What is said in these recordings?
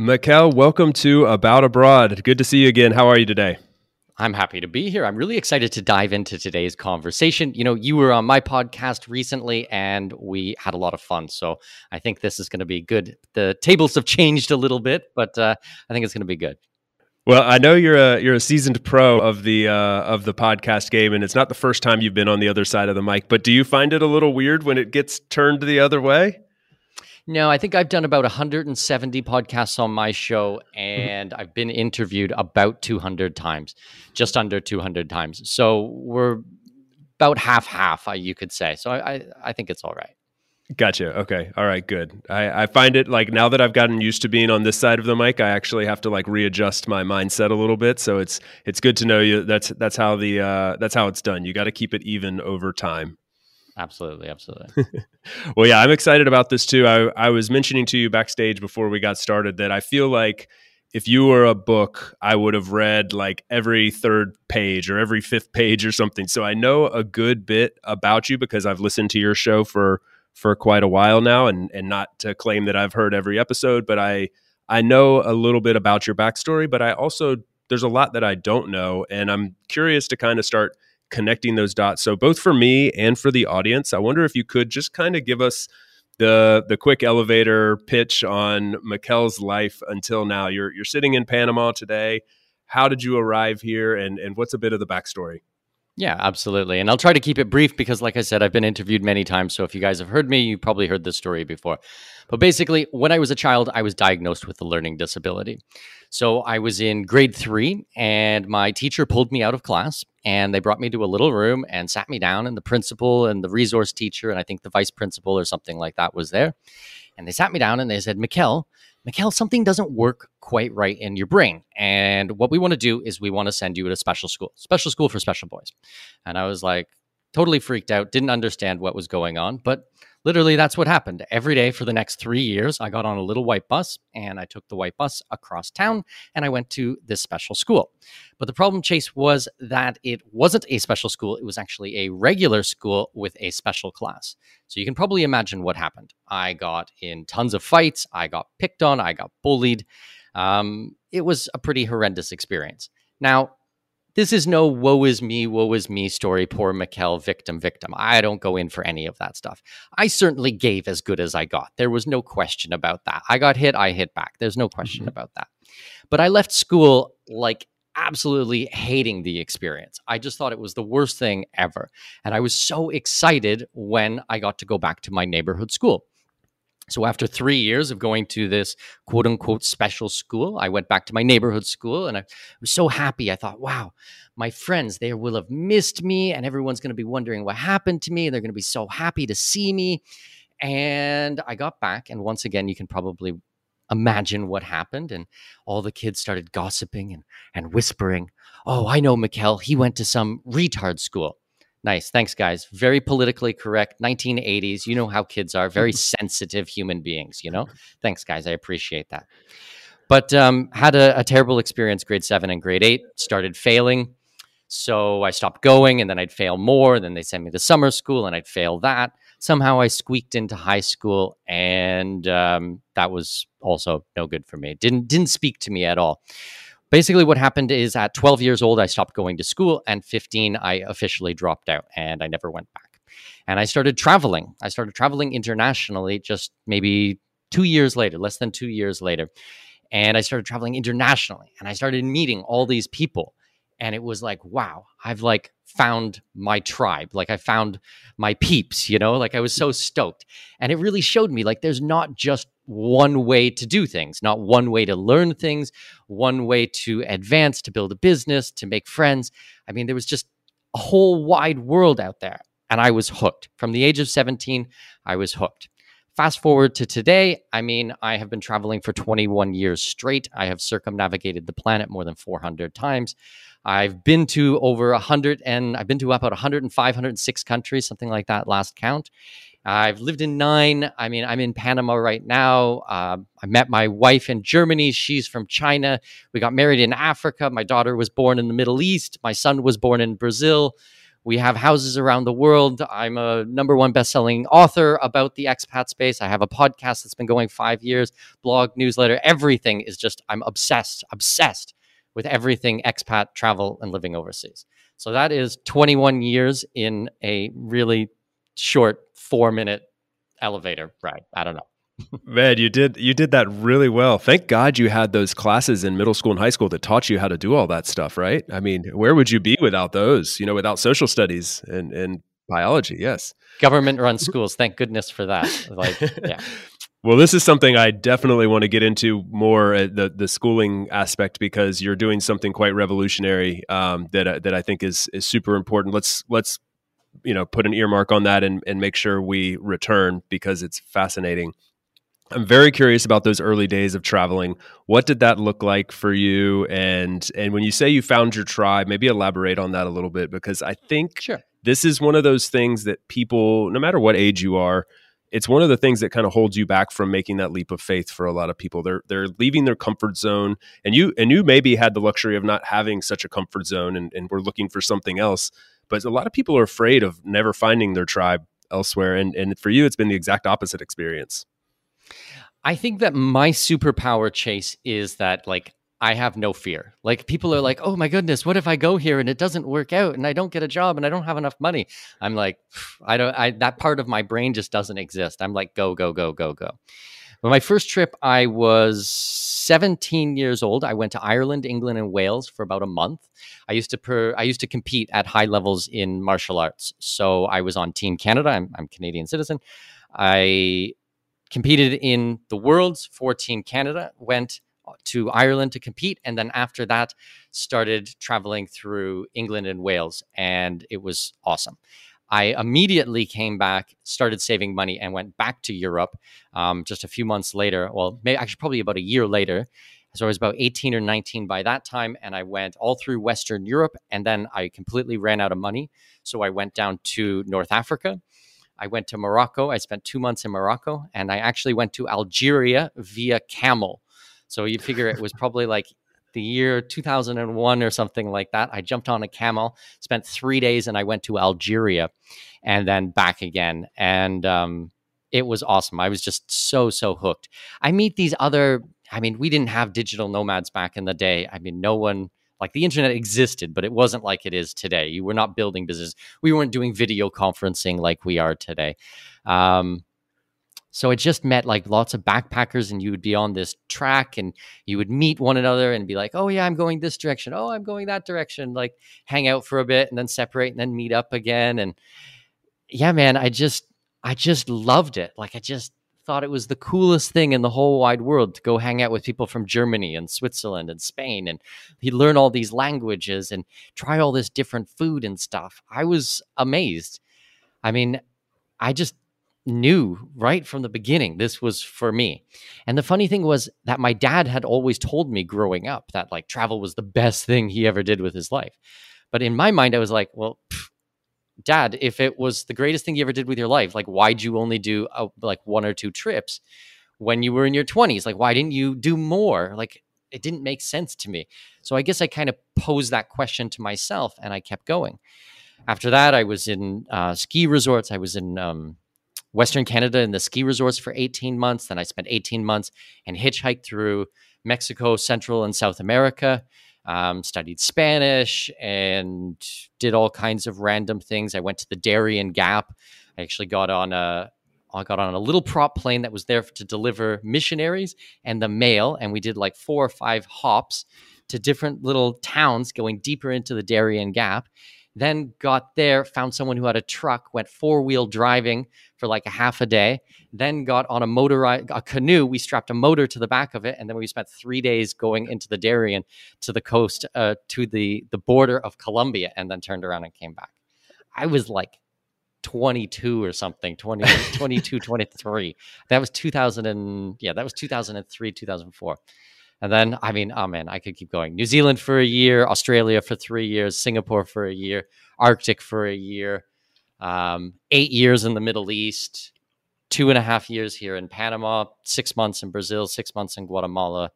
Mikkel, welcome to About Abroad. Good to see you again. How are you today? I'm happy to be here. I'm really excited to dive into today's conversation. You know, you were on my podcast recently and we had a lot of fun. So I think this is going to be good. The tables have changed a little bit, but uh, I think it's going to be good. Well, I know you're a you're a seasoned pro of the uh, of the podcast game, and it's not the first time you've been on the other side of the mic. But do you find it a little weird when it gets turned the other way? No, I think I've done about 170 podcasts on my show, mm-hmm. and I've been interviewed about 200 times, just under 200 times. So we're about half half, you could say. So I, I, I think it's all right. Gotcha. Okay. All right. Good. I, I find it like now that I've gotten used to being on this side of the mic, I actually have to like readjust my mindset a little bit. So it's it's good to know you. That's that's how the uh, that's how it's done. You got to keep it even over time. Absolutely, absolutely. well, yeah, I'm excited about this too. I, I was mentioning to you backstage before we got started that I feel like if you were a book, I would have read like every third page or every fifth page or something. So I know a good bit about you because I've listened to your show for for quite a while now, and and not to claim that I've heard every episode, but I I know a little bit about your backstory. But I also there's a lot that I don't know, and I'm curious to kind of start connecting those dots. So both for me and for the audience, I wonder if you could just kind of give us the the quick elevator pitch on Mikkel's life until now. You're you're sitting in Panama today. How did you arrive here, and and what's a bit of the backstory? Yeah, absolutely. And I'll try to keep it brief because, like I said, I've been interviewed many times. So if you guys have heard me, you probably heard this story before. But basically, when I was a child, I was diagnosed with a learning disability. So I was in grade three, and my teacher pulled me out of class and they brought me to a little room and sat me down. And the principal and the resource teacher, and I think the vice principal or something like that was there. And they sat me down and they said, Mikkel, Mikkel, something doesn't work quite right in your brain. And what we want to do is we want to send you to special school, special school for special boys. And I was like, totally freaked out, didn't understand what was going on. But literally, that's what happened. Every day for the next three years, I got on a little white bus and I took the white bus across town and I went to this special school. But the problem, Chase, was that it wasn't a special school. It was actually a regular school with a special class. So you can probably imagine what happened. I got in tons of fights, I got picked on, I got bullied. Um, it was a pretty horrendous experience. Now, this is no woe is me, woe is me story, poor Mikkel, victim, victim. I don't go in for any of that stuff. I certainly gave as good as I got. There was no question about that. I got hit, I hit back. There's no question mm-hmm. about that. But I left school like absolutely hating the experience. I just thought it was the worst thing ever. And I was so excited when I got to go back to my neighborhood school. So after three years of going to this quote unquote special school, I went back to my neighborhood school and I was so happy. I thought, wow, my friends, they will have missed me and everyone's going to be wondering what happened to me. And they're going to be so happy to see me. And I got back. And once again, you can probably imagine what happened. And all the kids started gossiping and, and whispering, oh, I know Mikkel. He went to some retard school. Nice. Thanks, guys. Very politically correct. 1980s. You know how kids are. Very sensitive human beings, you know? Thanks, guys. I appreciate that. But um, had a, a terrible experience grade seven and grade eight, started failing. So I stopped going and then I'd fail more. Then they sent me to summer school and I'd fail that. Somehow I squeaked into high school and um, that was also no good for me. Didn't didn't speak to me at all basically what happened is at 12 years old i stopped going to school and 15 i officially dropped out and i never went back. And i started traveling. I started traveling internationally just maybe two years later less than two years later. And i started traveling internationally and i started meeting all these people. And it was like wow i've like found my tribe like i found my peeps you know like i was so stoked and it really showed me like there's not just one way to do things, not one way to learn things, one way to advance, to build a business, to make friends. I mean, there was just a whole wide world out there. And I was hooked. From the age of 17, I was hooked. Fast forward to today, I mean, I have been traveling for 21 years straight. I have circumnavigated the planet more than 400 times. I've been to over 100 and I've been to about 105, 106 countries, something like that last count. I've lived in nine. I mean, I'm in Panama right now. Uh, I met my wife in Germany. She's from China. We got married in Africa. My daughter was born in the Middle East. My son was born in Brazil. We have houses around the world. I'm a number one best-selling author about the expat space. I have a podcast that's been going five years, blog, newsletter, everything is just I'm obsessed, obsessed with everything expat travel and living overseas. So that is 21 years in a really short four minute elevator ride. I don't know. Man, you did you did that really well. Thank God you had those classes in middle school and high school that taught you how to do all that stuff, right? I mean, where would you be without those? You know, without social studies and and biology. Yes. Government run schools. Thank goodness for that. Like, yeah. Well, this is something I definitely want to get into more uh, the the schooling aspect because you're doing something quite revolutionary um, that uh, that I think is is super important. Let's let's you know put an earmark on that and and make sure we return because it's fascinating. I'm very curious about those early days of traveling. What did that look like for you? And and when you say you found your tribe, maybe elaborate on that a little bit because I think sure. this is one of those things that people, no matter what age you are, it's one of the things that kind of holds you back from making that leap of faith for a lot of people. They're they're leaving their comfort zone, and you and you maybe had the luxury of not having such a comfort zone, and, and we're looking for something else. But a lot of people are afraid of never finding their tribe elsewhere, and and for you, it's been the exact opposite experience. I think that my superpower chase is that like I have no fear. Like people are mm-hmm. like, "Oh my goodness, what if I go here and it doesn't work out and I don't get a job and I don't have enough money?" I'm like, I don't I that part of my brain just doesn't exist. I'm like, "Go, go, go, go, go." But my first trip, I was 17 years old. I went to Ireland, England, and Wales for about a month. I used to per, I used to compete at high levels in martial arts. So I was on Team Canada. I'm, I'm Canadian citizen. I competed in the Worlds for Team Canada, went to Ireland to compete, and then after that, started traveling through England and Wales, and it was awesome. I immediately came back, started saving money, and went back to Europe um, just a few months later. Well, maybe, actually, probably about a year later. So I was about 18 or 19 by that time, and I went all through Western Europe, and then I completely ran out of money. So I went down to North Africa I went to Morocco. I spent two months in Morocco, and I actually went to Algeria via camel. So you figure it was probably like the year 2001 or something like that. I jumped on a camel, spent three days, and I went to Algeria and then back again. And um, it was awesome. I was just so, so hooked. I meet these other, I mean, we didn't have digital nomads back in the day. I mean, no one like the internet existed, but it wasn't like it is today. You were not building business. We weren't doing video conferencing like we are today. Um, so I just met like lots of backpackers, and you would be on this track and you would meet one another and be like, oh, yeah, I'm going this direction. Oh, I'm going that direction. Like hang out for a bit and then separate and then meet up again. And yeah, man, I just, I just loved it. Like I just, thought it was the coolest thing in the whole wide world to go hang out with people from Germany and Switzerland and Spain and he'd learn all these languages and try all this different food and stuff. I was amazed. I mean, I just knew right from the beginning this was for me. And the funny thing was that my dad had always told me growing up that like travel was the best thing he ever did with his life. But in my mind, I was like, well, pff, dad if it was the greatest thing you ever did with your life like why'd you only do a, like one or two trips when you were in your 20s like why didn't you do more? Like it didn't make sense to me. So i guess i kind of posed that question to myself and i kept going. After that i was in uh, ski resorts. I was in um, western canada in the ski resorts for 18 months then i spent 18 months and hitchhiked through mexico central and south america um, studied Spanish and did all kinds of random things. I went to the Darien Gap. I actually got on a I got on a little prop plane that was there to deliver missionaries and the mail, and we did like four or five hops to different little towns going deeper into the Darien Gap. Then got there, found someone who had a truck, went four wheel driving for like a half a day. Then got on a motor, a canoe. We strapped a motor to the back of it, and then we spent three days going into the Darien to the coast, uh, to the the border of Colombia, and then turned around and came back. I was like 22 or something 20 22 23 that was 2000 and yeah that was 2003 2004 and then, I mean, oh man, I could keep going. New Zealand for a year, Australia for three years, Singapore for a year, Arctic for a year, um, eight years in the Middle East, two and a half years here in Panama, six months in Brazil, six months in Guatemala.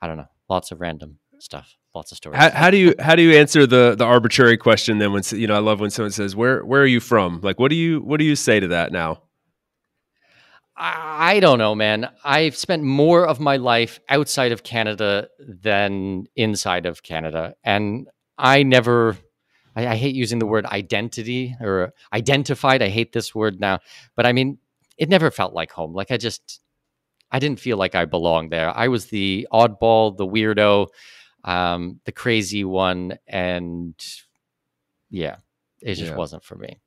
I don't know, lots of random stuff. Lots of stories. How, how, do you how do you answer the the arbitrary question then when you know I love when someone says where where are you from? Like what do you what do you say to that now? I don't know, man. I've spent more of my life outside of Canada than inside of Canada. And I never, I, I, hate using the word identity or identified. I hate this word now. But I mean, it never felt like home. Like I just, I didn't feel like I belonged there. I was the oddball, the weirdo, um, the crazy one. And yeah, it just yeah. wasn't for me.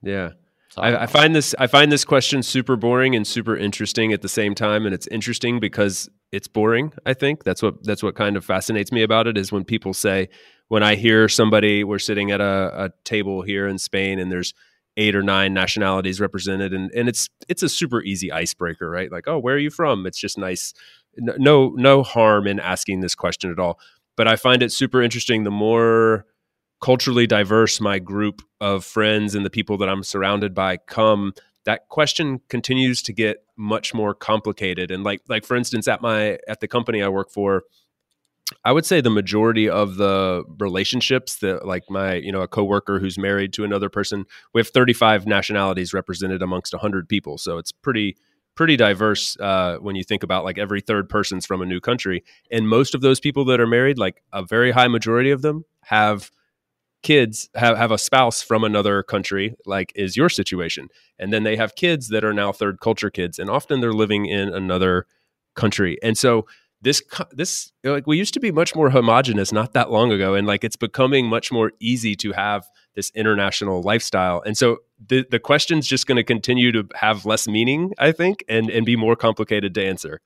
Yeah. I, I, find this I find this question super boring and super interesting at the same time, and it's interesting because it's boring. I think. That's what that's what kind of fascinates me about it is when people say when I hear somebody we're sitting at a, a table here in Spain and there's eight or nine nationalities represented and, and it's it's a super easy icebreaker right? Like oh where are you from? It's just nice. No no harm in asking this question at all. But i find it super interesting the more culturally diverse my group of friends and the people that I'm surrounded by come, that question continues to get much more complicated. And like like for instance, at my at the company I work for, I would say the majority of the relationships that like my, you know, a coworker who's married to another person, we have 35 nationalities represented amongst 100 people. So it's pretty pretty diverse uh, when you think about like every third person's from a new country. And most of those people that are married, like a very high majority of them have kids have, have a spouse from another country like is your situation. And then they have kids that are now third culture kids and often they're living in another country. And so this this like we used to be much more homogenous not that long ago and like it's becoming much more easy to have this international lifestyle. And so the the question's just going to continue to have less meaning i think and and be more complicated to answer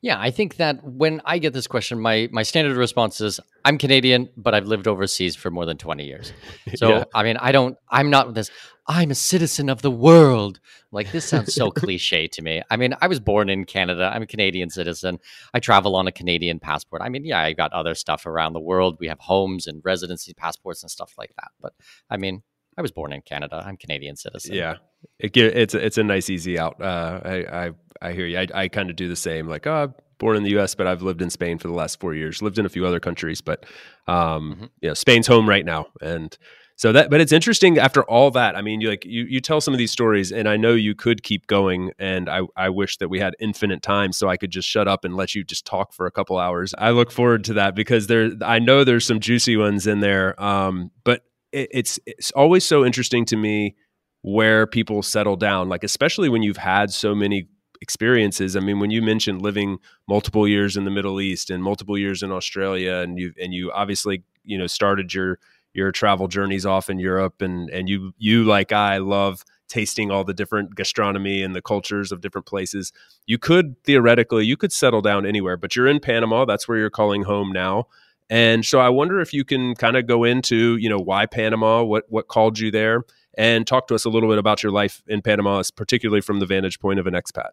yeah, I think that when I get this question, my my standard response is I'm Canadian, but I've lived overseas for more than 20 years. So, yeah. I mean, I don't I'm not this I'm a citizen of the world. Like this sounds so cliche to me. I mean, I was born in Canada. I'm a Canadian citizen. I travel on a Canadian passport. I mean, yeah, I got other stuff around the world. We have homes and residency passports and stuff like that. But I mean, I was born in Canada. I'm Canadian citizen. Yeah, it, it's it's a nice easy out. Uh, I, I I hear you. I, I kind of do the same. Like, oh, I'm born in the U.S., but I've lived in Spain for the last four years. Lived in a few other countries, but um, mm-hmm. you know, Spain's home right now, and so that. But it's interesting after all that. I mean, you like you you tell some of these stories, and I know you could keep going, and I I wish that we had infinite time so I could just shut up and let you just talk for a couple hours. I look forward to that because there I know there's some juicy ones in there. Um, but it, it's it's always so interesting to me where people settle down like especially when you've had so many experiences. I mean when you mentioned living multiple years in the middle east and multiple years in australia and you and you obviously you know started your your travel journeys off in europe and and you you like i love tasting all the different gastronomy and the cultures of different places. You could theoretically you could settle down anywhere but you're in panama that's where you're calling home now and so I wonder if you can kind of go into, you know, why Panama, what what called you there, and talk to us a little bit about your life in Panama, particularly from the vantage point of an expat.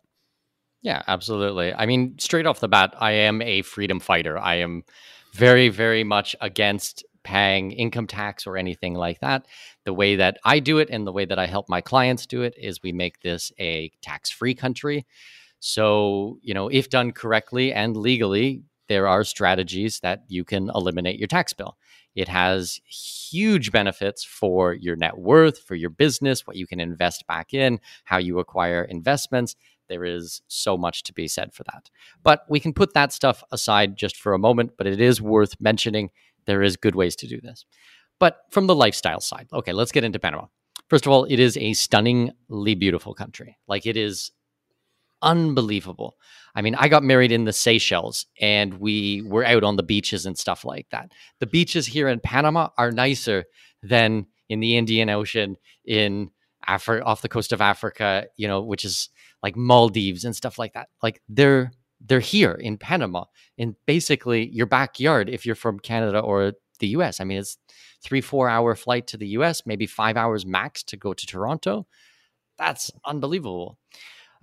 Yeah, absolutely. I mean, straight off the bat, I am a freedom fighter. I am very, very much against paying income tax or anything like that. The way that I do it and the way that I help my clients do it is we make this a tax free country. So, you know, if done correctly and legally, there are strategies that you can eliminate your tax bill. It has huge benefits for your net worth, for your business, what you can invest back in, how you acquire investments. There is so much to be said for that. But we can put that stuff aside just for a moment, but it is worth mentioning there is good ways to do this. But from the lifestyle side, okay, let's get into Panama. First of all, it is a stunningly beautiful country. Like it is unbelievable. I mean, I got married in the Seychelles and we were out on the beaches and stuff like that. The beaches here in Panama are nicer than in the Indian Ocean, in Africa, off the coast of Africa, you know, which is like Maldives and stuff like that. Like they're they're here in Panama, in basically your backyard if you're from Canada or the US. I mean, it's three, four hour flight to the US, maybe five hours max to go to Toronto. That's unbelievable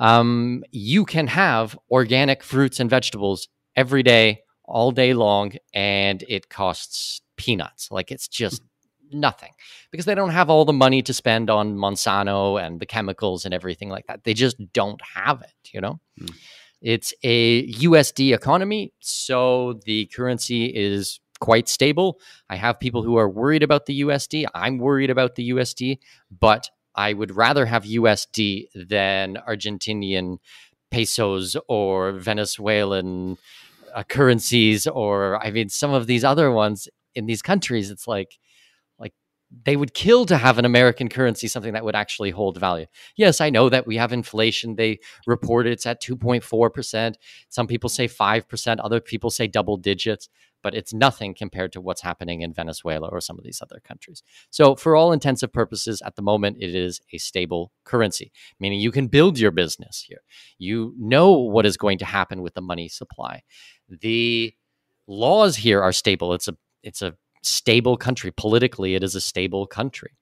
um, you can have organic fruits and vegetables every day, all day long, and it costs peanuts. Like it's just nothing because they don't have all the money to spend on Monsanto and the chemicals and everything like that. They just don't have it, you know? Mm. It's a USD economy, so the currency is quite stable. I have people who are worried about the USD. I'm worried about the USD, but I would rather have USD than Argentinian pesos or Venezuelan uh, currencies or I mean some of these other ones in these countries. It's like like they would kill to have an American currency something that would actually hold value. Yes, I know that we have inflation. They report it's at 2.4%. Some people say 5%, other people say double digits but it's nothing compared to what's happening in Venezuela or some of these other countries. So, for all intensive purposes, at the moment, it is a stable currency, meaning you can build your business here. You know what is going to happen with the money supply. The laws here are stable. It's a it's a stable country politically. It is a stable country.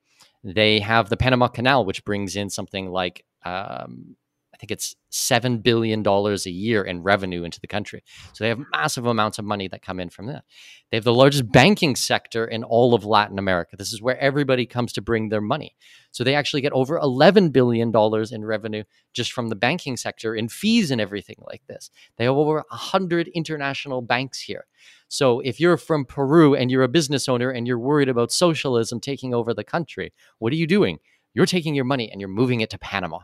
They have the Panama Canal, which brings in something like um, think it's $7 billion a year in revenue into the country. So they have massive amounts of money that come in from that. They have the largest banking sector in all of Latin America. This is where everybody comes to bring their money. So they actually get over $11 billion in revenue just from the banking sector in fees and everything like this. They have over 100 international banks here. So if you're from Peru and you're a business owner and you're worried about socialism taking over the country, what are you doing? You're taking your money and you're moving it to Panama.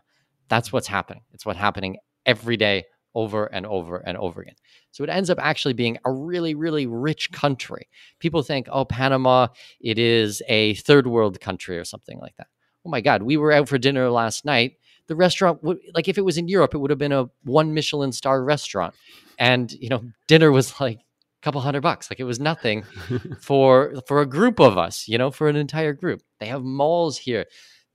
That's what's happening. It's what's happening every day over and over and over again. So it ends up actually being a really, really rich country. People think, oh, Panama, it is a third world country or something like that. Oh my God, we were out for dinner last night. The restaurant, like if it was in Europe, it would have been a one Michelin star restaurant. And, you know, dinner was like a couple hundred bucks. Like it was nothing for for a group of us, you know, for an entire group. They have malls here.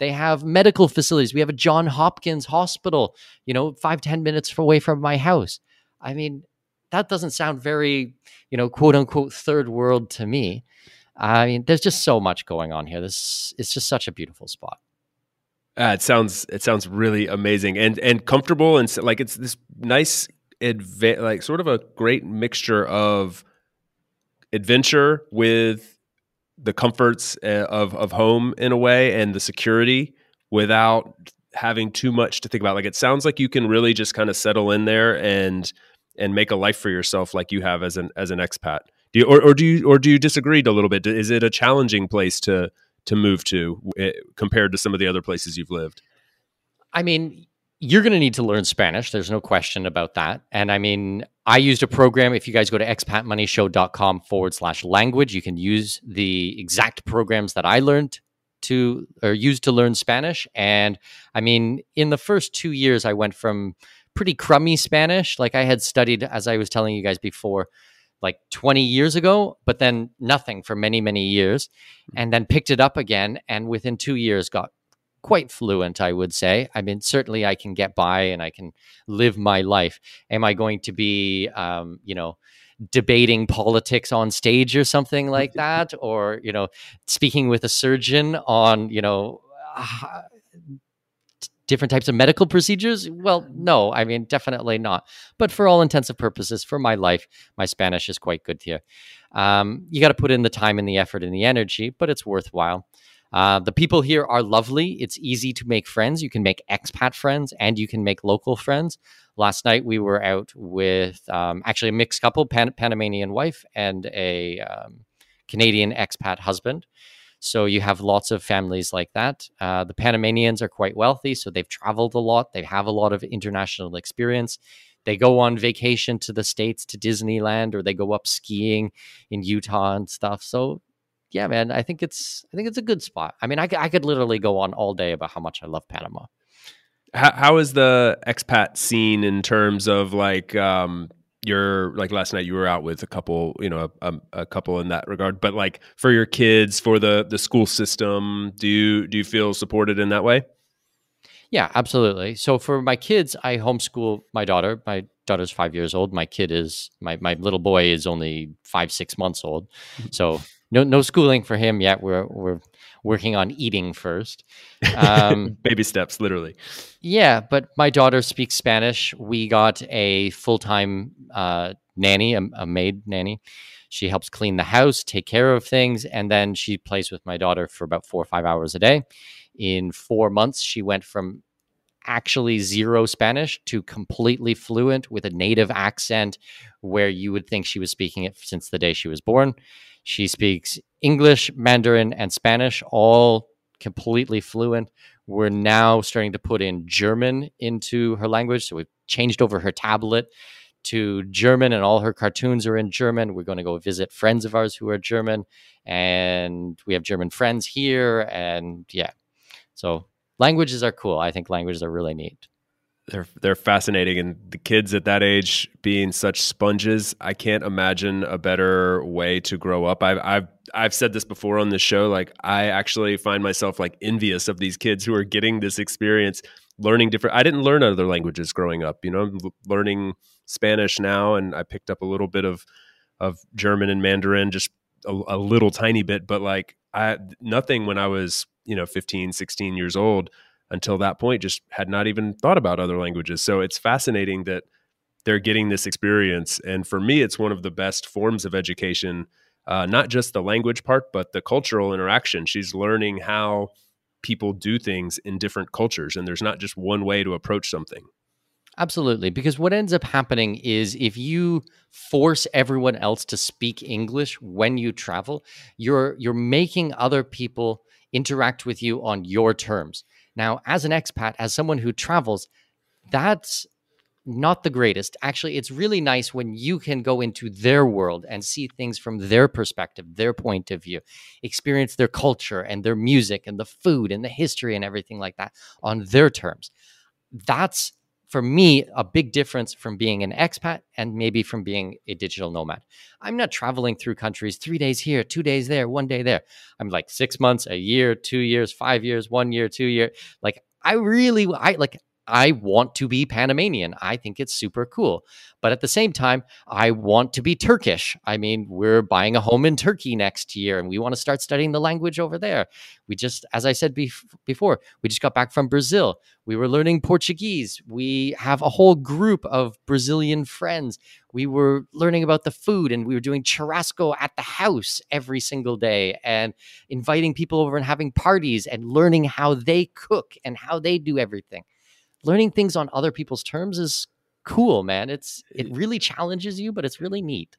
They have medical facilities. We have a John Hopkins hospital, you know, five ten minutes away from my house. I mean, that doesn't sound very, you know, quote unquote third world to me. I mean, there's just so much going on here. This it's just such a beautiful spot. Uh, it sounds it sounds really amazing and and comfortable and like it's this nice adva- like sort of a great mixture of adventure with the comforts uh, of of home in a way and the security without having too much to think about. Like it sounds like you can really just kind of settle in there and and make a life for yourself like you have as an as an expat. Do you, or, or do you or do you disagree a little bit? Is it a challenging place to to move to eh, compared to some of the other places you've lived? I mean, you're going to need to learn Spanish. There's no question about that. And I mean, I used a program. If you guys go to expatmoneyshow.com forward slash language, you can use the exact programs that I learned to or used to learn Spanish. And I mean, in the first two years, I went from pretty crummy Spanish, like I had studied, as I was telling you guys before, like 20 years ago, but then nothing for many, many years, hmm. and then picked it up again. And within two years, got quite fluent, I would say. I mean, certainly I can get by and I can live my life. Am I going to be, um, you know, debating politics on stage or something like that? Or, you know, speaking with a surgeon on, you know, uh, different types of medical procedures? Well, no, I mean, definitely not. But for all intensive purposes, for my life, my Spanish is quite good here. Um, you got to put in the time and the effort and the energy, but it's worthwhile. Uh, the people here are lovely. It's easy to make friends. You can make expat friends and you can make local friends. Last night we were out with um, actually a mixed couple, Pan- Panamanian wife and a um, Canadian expat husband. So you have lots of families like that. Uh, the Panamanians are quite wealthy, so they've traveled a lot. They have a lot of international experience. They go on vacation to the states to Disneyland, or they go up skiing in Utah and stuff. So yeah, man, I think it's I think it's a good spot. I mean, I, I could literally go on all day about how much I love Panama. How, how is the expat scene in terms of like um, your like last night you were out with a couple, you know, a, a, couple in that regard, but like for your kids, for the the school system, do you do you feel supported in that way? Yeah, absolutely. So for my kids, I homeschool my daughter. My daughter's five years old. My kid is my my little boy is only five six months old. Mm-hmm. So no no schooling for him yet. We're we're working on eating first. Um, Baby steps, literally. Yeah, but my daughter speaks Spanish. We got a full time uh, nanny, a, a maid nanny. She helps clean the house, take care of things, and then she plays with my daughter for about four or five hours a day. In four months, she went from actually zero Spanish to completely fluent with a native accent where you would think she was speaking it since the day she was born. She speaks English, Mandarin, and Spanish, all completely fluent. We're now starting to put in German into her language. So we've changed over her tablet to German, and all her cartoons are in German. We're going to go visit friends of ours who are German, and we have German friends here. And yeah, so languages are cool. I think languages are really neat. They're they're fascinating, and the kids at that age being such sponges. I can't imagine a better way to grow up. I've I've I've said this before on this show. Like I actually find myself like envious of these kids who are getting this experience, learning different. I didn't learn other languages growing up. You know, i'm learning Spanish now, and I picked up a little bit of of German and Mandarin, just a, a little tiny bit. But like I nothing when I was you know 15, 16 years old until that point just had not even thought about other languages. So it's fascinating that they're getting this experience. And for me, it's one of the best forms of education, uh, not just the language part, but the cultural interaction. She's learning how people do things in different cultures, and there's not just one way to approach something. Absolutely, because what ends up happening is if you force everyone else to speak English when you travel, you're you're making other people interact with you on your terms. Now, as an expat, as someone who travels, that's not the greatest. Actually, it's really nice when you can go into their world and see things from their perspective, their point of view, experience their culture and their music and the food and the history and everything like that on their terms. That's for me, a big difference from being an expat and maybe from being a digital nomad. I'm not traveling through countries three days here, two days there, one day there. I'm like six months, a year, two years, five years, one year, two year. Like I really, I like I want to be Panamanian. I think it's super cool. But at the same time, I want to be Turkish. I mean, we're buying a home in Turkey next year and we want to start studying the language over there. We just, as I said bef- before, we just got back from Brazil. We were learning Portuguese. We have a whole group of Brazilian friends. We were learning about the food and we were doing churrasco at the house every single day and inviting people over and having parties and learning how they cook and how they do everything learning things on other people's terms is cool, man. It's it really challenges you, but it's really neat.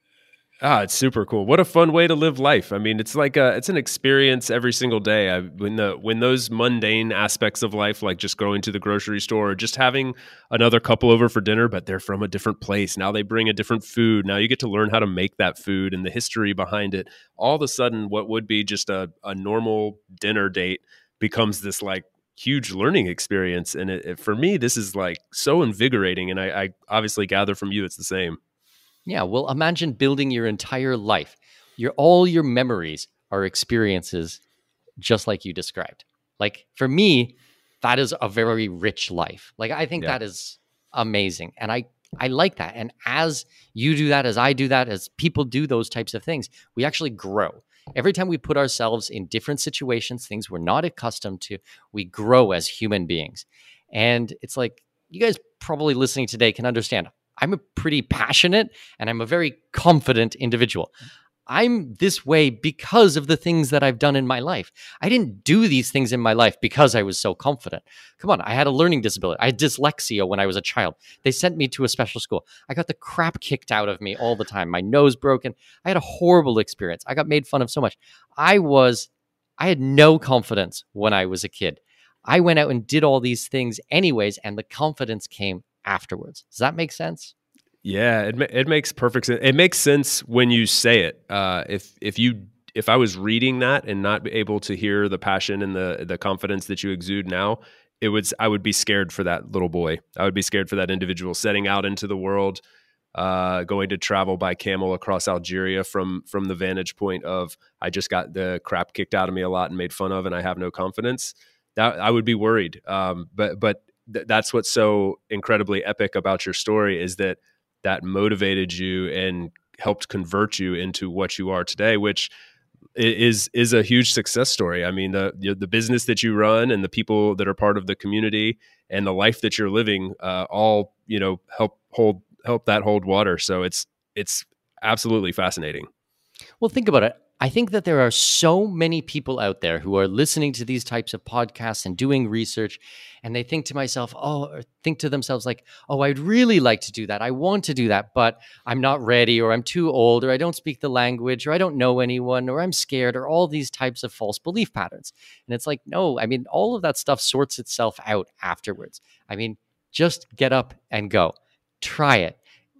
Ah, it's super cool. What a fun way to live life. I mean, it's like a it's an experience every single day. I, when the when those mundane aspects of life, like just going to the grocery store, or just having another couple over for dinner, but they're from a different place. Now they bring a different food. Now you get to learn how to make that food and the history behind it. All of a sudden, what would be just a, a normal dinner date becomes this like huge learning experience and it, it, for me this is like so invigorating and I, I obviously gather from you it's the same. Yeah well imagine building your entire life. Your all your memories are experiences just like you described. Like for me that is a very rich life. Like i think yeah. that is amazing and i i like that and as you do that as i do that as people do those types of things we actually grow Every time we put ourselves in different situations, things we're not accustomed to, we grow as human beings. And it's like, you guys probably listening today can understand I'm a pretty passionate and I'm a very confident individual. I'm this way because of the things that I've done in my life. I didn't do these things in my life because I was so confident. Come on, I had a learning disability. I had dyslexia when I was a child. They sent me to a special school. I got the crap kicked out of me all the time. My nose broken. I had a horrible experience. I got made fun of so much. I was, I had no confidence when I was a kid. I went out and did all these things anyways, and the confidence came afterwards. Does that make sense? Yeah, it it makes perfect sense. It makes sense when you say it. Uh, if if you if I was reading that and not able to hear the passion and the the confidence that you exude now, it would I would be scared for that little boy. I would be scared for that individual setting out into the world, uh, going to travel by camel across Algeria from from the vantage point of I just got the crap kicked out of me a lot and made fun of, and I have no confidence. That I would be worried. Um, but but th- that's what's so incredibly epic about your story is that that motivated you and helped convert you into what you are today, which is is a huge success story. I mean, the the business that you run and the people that are part of the community and the life that you're living, uh, all you know, help hold help that hold water. So it's it's absolutely fascinating. Well, think about it. I think that there are so many people out there who are listening to these types of podcasts and doing research, and they think to myself, oh, or think to themselves like, oh, I'd really like to do that. I want to do that, but I'm not ready, or I'm too old, or I don't speak the language, or I don't know anyone, or I'm scared, or all these types of false belief patterns. And it's like, no, I mean, all of that stuff sorts itself out afterwards. I mean, just get up and go. Try it.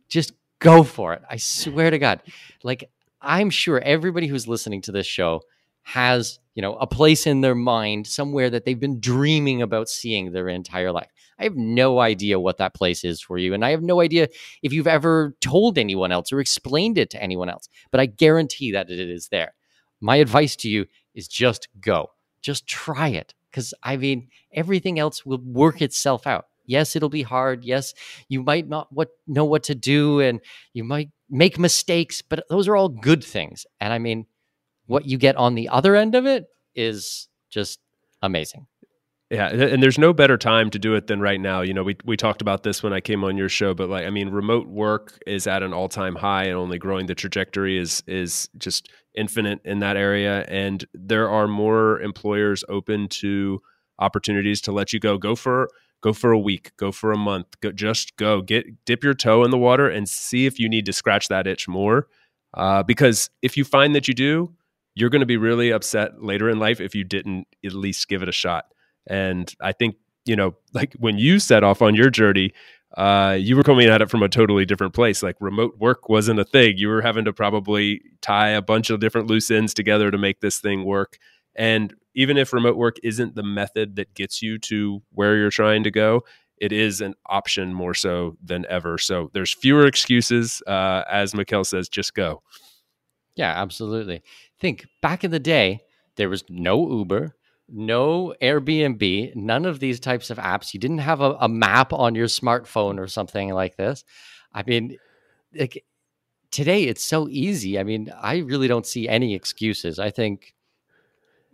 Just go for it. I swear to God. Like, I'm sure everybody who's listening to this show has, you know, a place in their mind somewhere that they've been dreaming about seeing their entire life. I have no idea what that place is for you. And I have no idea if you've ever told anyone else or explained it to anyone else, but I guarantee that it is there. My advice to you is just go, just try it. Because I mean, everything else will work itself out. Yes, it'll be hard. Yes, you might not what know what to do and you might make mistakes, but those are all good things. And I mean, what you get on the other end of it is just amazing. Yeah, and there's no better time to do it than right now. You know, we we talked about this when I came on your show, but like I mean, remote work is at an all-time high and only growing. The trajectory is is just infinite in that area and there are more employers open to opportunities to let you go go for go for a week, go for a month, go, just go get dip your toe in the water and see if you need to scratch that itch more. Uh, because if you find that you do, you're going to be really upset later in life if you didn't at least give it a shot. And I think you know, like when you set off on your journey, uh, you were coming at it from a totally different place. Like remote work wasn't a thing. You were having to probably tie a bunch of different loose ends together to make this thing work. And even if remote work isn't the method that gets you to where you're trying to go, it is an option more so than ever. So there's fewer excuses. Uh, as Mikkel says, just go. Yeah, absolutely. Think back in the day, there was no Uber, no Airbnb, none of these types of apps. You didn't have a, a map on your smartphone or something like this. I mean, like, today it's so easy. I mean, I really don't see any excuses. I think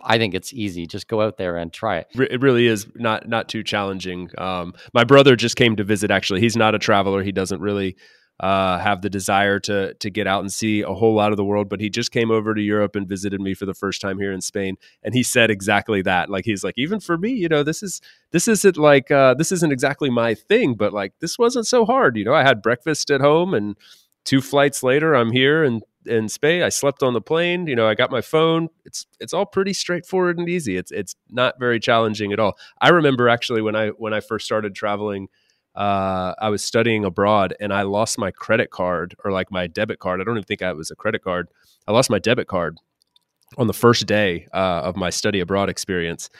I think it's easy. Just go out there and try it. It really is not not too challenging. Um, my brother just came to visit. Actually, he's not a traveler. He doesn't really uh, have the desire to to get out and see a whole lot of the world. But he just came over to Europe and visited me for the first time here in Spain, and he said exactly that. Like he's like, even for me, you know, this is this isn't like uh, this isn't exactly my thing, but like this wasn't so hard. You know, I had breakfast at home and two flights later, I'm here and in Spain. I slept on the plane. You know, I got my phone. It's it's all pretty straightforward and easy. It's it's not very challenging at all. I remember actually when I when I first started traveling, uh, I was studying abroad and I lost my credit card or like my debit card. I don't even think it was a credit card. I lost my debit card on the first day uh, of my study abroad experience.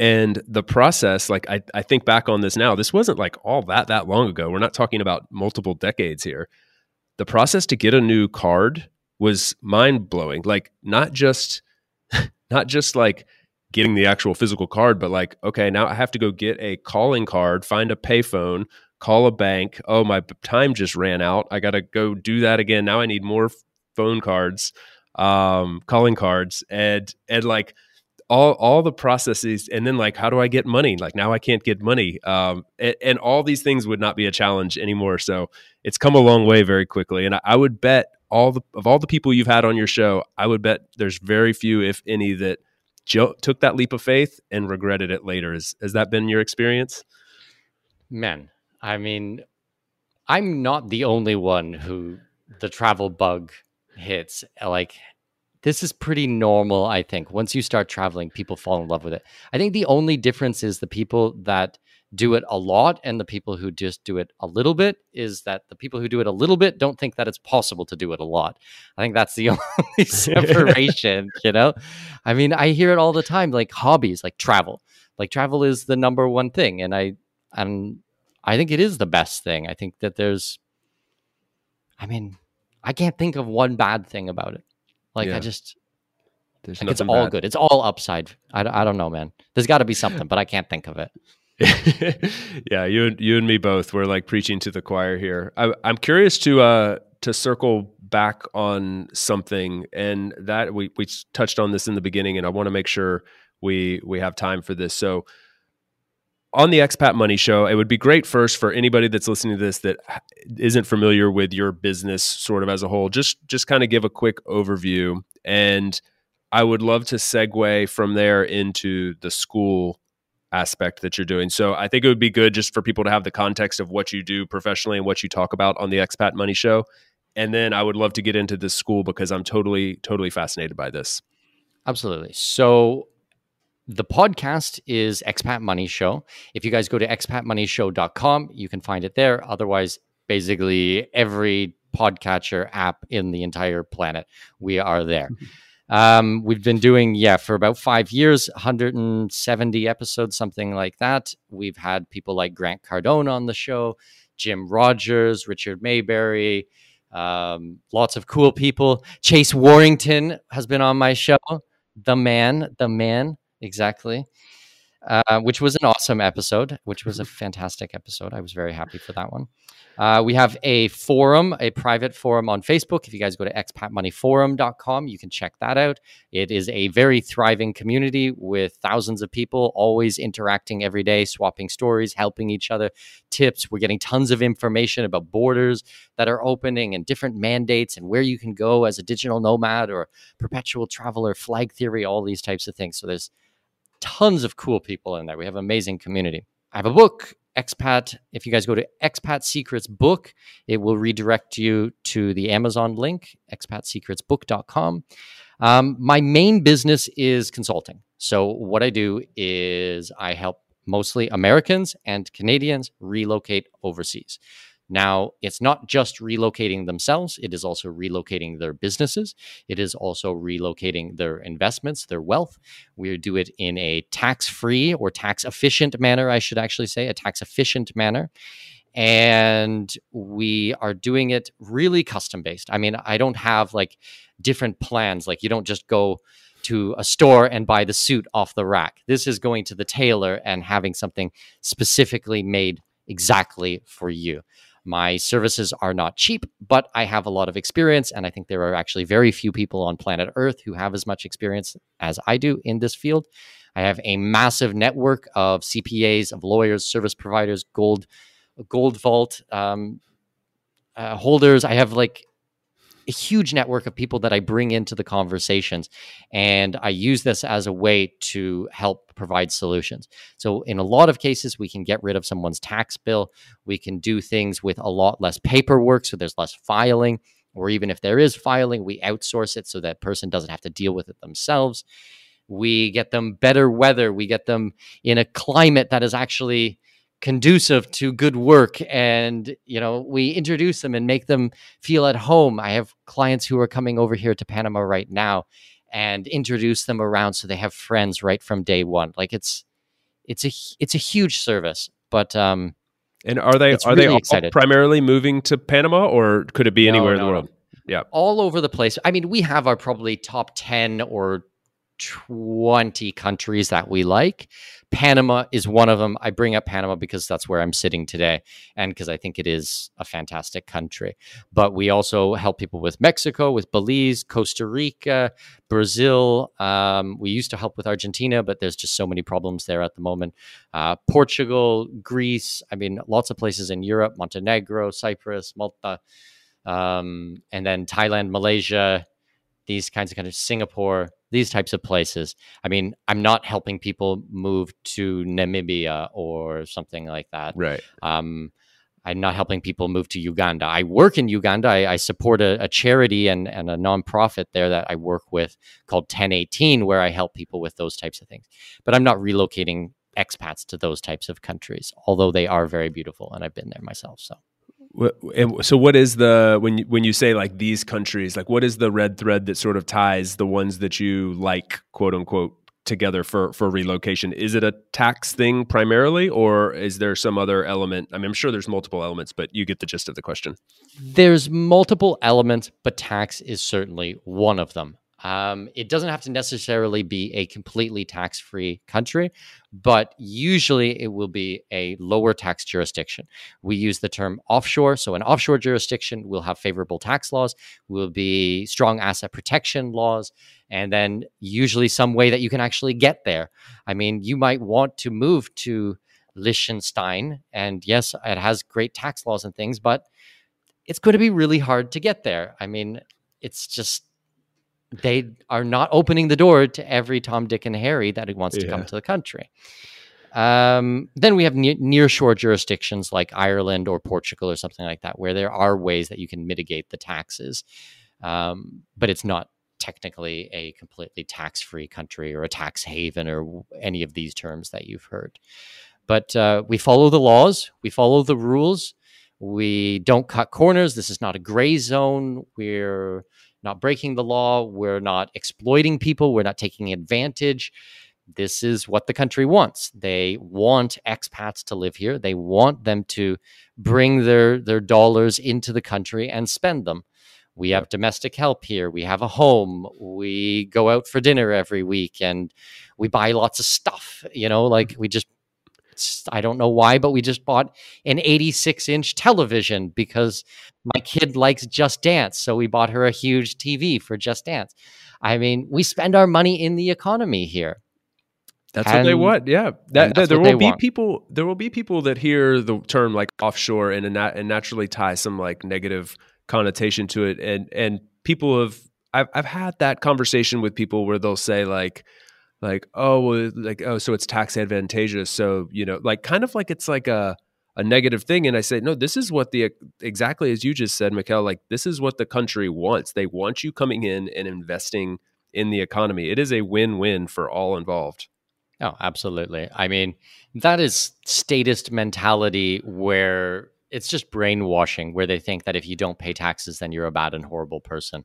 And the process, like I, I think back on this now, this wasn't like all that that long ago. We're not talking about multiple decades here. The process to get a new card was mind blowing. Like not just not just like getting the actual physical card, but like, okay, now I have to go get a calling card, find a payphone, call a bank. Oh, my time just ran out. I got to go do that again. Now I need more phone cards, um, calling cards, and and like all all the processes. And then like, how do I get money? Like now I can't get money, um, and, and all these things would not be a challenge anymore. So it's come a long way very quickly. And I, I would bet all the of all the people you've had on your show, I would bet there's very few, if any, that took that leap of faith and regretted it later. Has has that been your experience? Men, I mean, I'm not the only one who the travel bug hits. Like, this is pretty normal. I think once you start traveling, people fall in love with it. I think the only difference is the people that do it a lot and the people who just do it a little bit is that the people who do it a little bit don't think that it's possible to do it a lot. I think that's the only separation, you know? I mean, I hear it all the time like hobbies, like travel. Like travel is the number one thing and I and I think it is the best thing. I think that there's I mean, I can't think of one bad thing about it. Like yeah. I just like it's all bad. good. It's all upside. I, I don't know, man. There's got to be something, but I can't think of it. yeah, you and you and me both. We're like preaching to the choir here. I, am curious to uh, to circle back on something, and that we we touched on this in the beginning, and I want to make sure we we have time for this. So, on the expat money show it would be great first for anybody that's listening to this that isn't familiar with your business sort of as a whole just just kind of give a quick overview And I would love to segue from there into the school aspect that you're doing. So I think it would be good just for people to have the context of what you do professionally and what you talk about on the Expat Money Show. And then I would love to get into this school because I'm totally, totally fascinated by this. Absolutely. So the podcast is Expat Money Show. If you guys go to expatmoneyshow.com, you can find it there. Otherwise, basically every podcatcher app in the entire planet, we are there. Um, we've been doing, yeah, for about five years, 170 episodes, something like that. We've had people like Grant Cardone on the show, Jim Rogers, Richard Maybury, um, lots of cool people. Chase Warrington has been on my show. The man, the man, exactly. Uh, which was an awesome episode, which was a fantastic episode. I was very happy for that one. Uh, we have a forum, a private forum on Facebook. If you guys go to expatmoneyforum.com, you can check that out. It is a very thriving community with thousands of people always interacting every day, swapping stories, helping each other, tips. We're getting tons of information about borders that are opening and different mandates and where you can go as a digital nomad or perpetual traveler, flag theory, all these types of things. So there's tons of cool people in there. We have amazing community. I have a book expat if you guys go to expat secrets book it will redirect you to the amazon link expatsecretsbook.com um, my main business is consulting so what i do is i help mostly americans and canadians relocate overseas now, it's not just relocating themselves, it is also relocating their businesses. It is also relocating their investments, their wealth. We do it in a tax free or tax efficient manner, I should actually say, a tax efficient manner. And we are doing it really custom based. I mean, I don't have like different plans. Like, you don't just go to a store and buy the suit off the rack. This is going to the tailor and having something specifically made exactly for you. My services are not cheap, but I have a lot of experience. And I think there are actually very few people on planet Earth who have as much experience as I do in this field. I have a massive network of CPAs, of lawyers, service providers, gold, gold vault um, uh, holders. I have like a huge network of people that I bring into the conversations. And I use this as a way to help provide solutions. So, in a lot of cases, we can get rid of someone's tax bill. We can do things with a lot less paperwork. So, there's less filing. Or even if there is filing, we outsource it so that person doesn't have to deal with it themselves. We get them better weather. We get them in a climate that is actually conducive to good work and you know we introduce them and make them feel at home. I have clients who are coming over here to panama right now and introduce them around so they have friends right from day one. Like it's it's a it's a huge service but um and are they are really they primarily moving to panama or could it be anywhere no, no, in the world no. yeah. All over the place. I mean we have our probably top 10 or 20 countries that we like. Panama is one of them. I bring up Panama because that's where I'm sitting today and because I think it is a fantastic country. But we also help people with Mexico, with Belize, Costa Rica, Brazil. Um, we used to help with Argentina, but there's just so many problems there at the moment. Uh, Portugal, Greece, I mean, lots of places in Europe, Montenegro, Cyprus, Malta, um, and then Thailand, Malaysia, these kinds of countries, Singapore, these types of places. I mean, I'm not helping people move to Namibia or something like that. Right. Um, I'm not helping people move to Uganda. I work in Uganda. I, I support a, a, charity and, and a nonprofit there that I work with called 1018, where I help people with those types of things. But I'm not relocating expats to those types of countries, although they are very beautiful and I've been there myself. So so what is the when you, when you say like these countries like what is the red thread that sort of ties the ones that you like quote unquote together for for relocation? Is it a tax thing primarily or is there some other element? I mean i'm sure there's multiple elements but you get the gist of the question. There's multiple elements but tax is certainly one of them um, it doesn't have to necessarily be a completely tax free country, but usually it will be a lower tax jurisdiction. We use the term offshore. So, an offshore jurisdiction will have favorable tax laws, will be strong asset protection laws, and then usually some way that you can actually get there. I mean, you might want to move to Liechtenstein, and yes, it has great tax laws and things, but it's going to be really hard to get there. I mean, it's just they are not opening the door to every Tom, Dick, and Harry that wants to Yeah. come to the country. Um, then we have ne- near shore jurisdictions like Ireland or Portugal or something like that, where there are ways that you can mitigate the taxes, um, but it's not technically a completely tax free country or a tax haven or any of these terms that you've heard. But uh, we follow the laws, we follow the rules, we don't cut corners. This is not a gray zone. We're not breaking the law. We're not exploiting people. We're not taking advantage. This is what the country wants. They want expats to live here. They want them to bring their their dollars into the country and spend them. We have domestic help here. We have a home. We go out for dinner every week and we buy lots of stuff. You know, like mm-hmm. we just I don't know why, but we just bought an 86 inch television because my kid likes Just Dance. So we bought her a huge TV for Just Dance. I mean, we spend our money in the economy here. That's what they And- want. Yeah, that, that there will be want. people- people. There will be people that hear the term like offshore and and naturally tie some like negative connotation to it. And and people have I've I've had that conversation with people where they'll say like like oh well, like oh so it's tax advantageous. So you know like kind of like it's like a a negative thing. And I say no, this is what the exactly as you just said, Mikkel. Like this is what the country wants. They want you coming in and investing in the economy. It is a win win for all involved. Oh, absolutely. I mean, that is statist mentality where it's just brainwashing, where they think that if you don't pay taxes, then you're a bad and horrible person.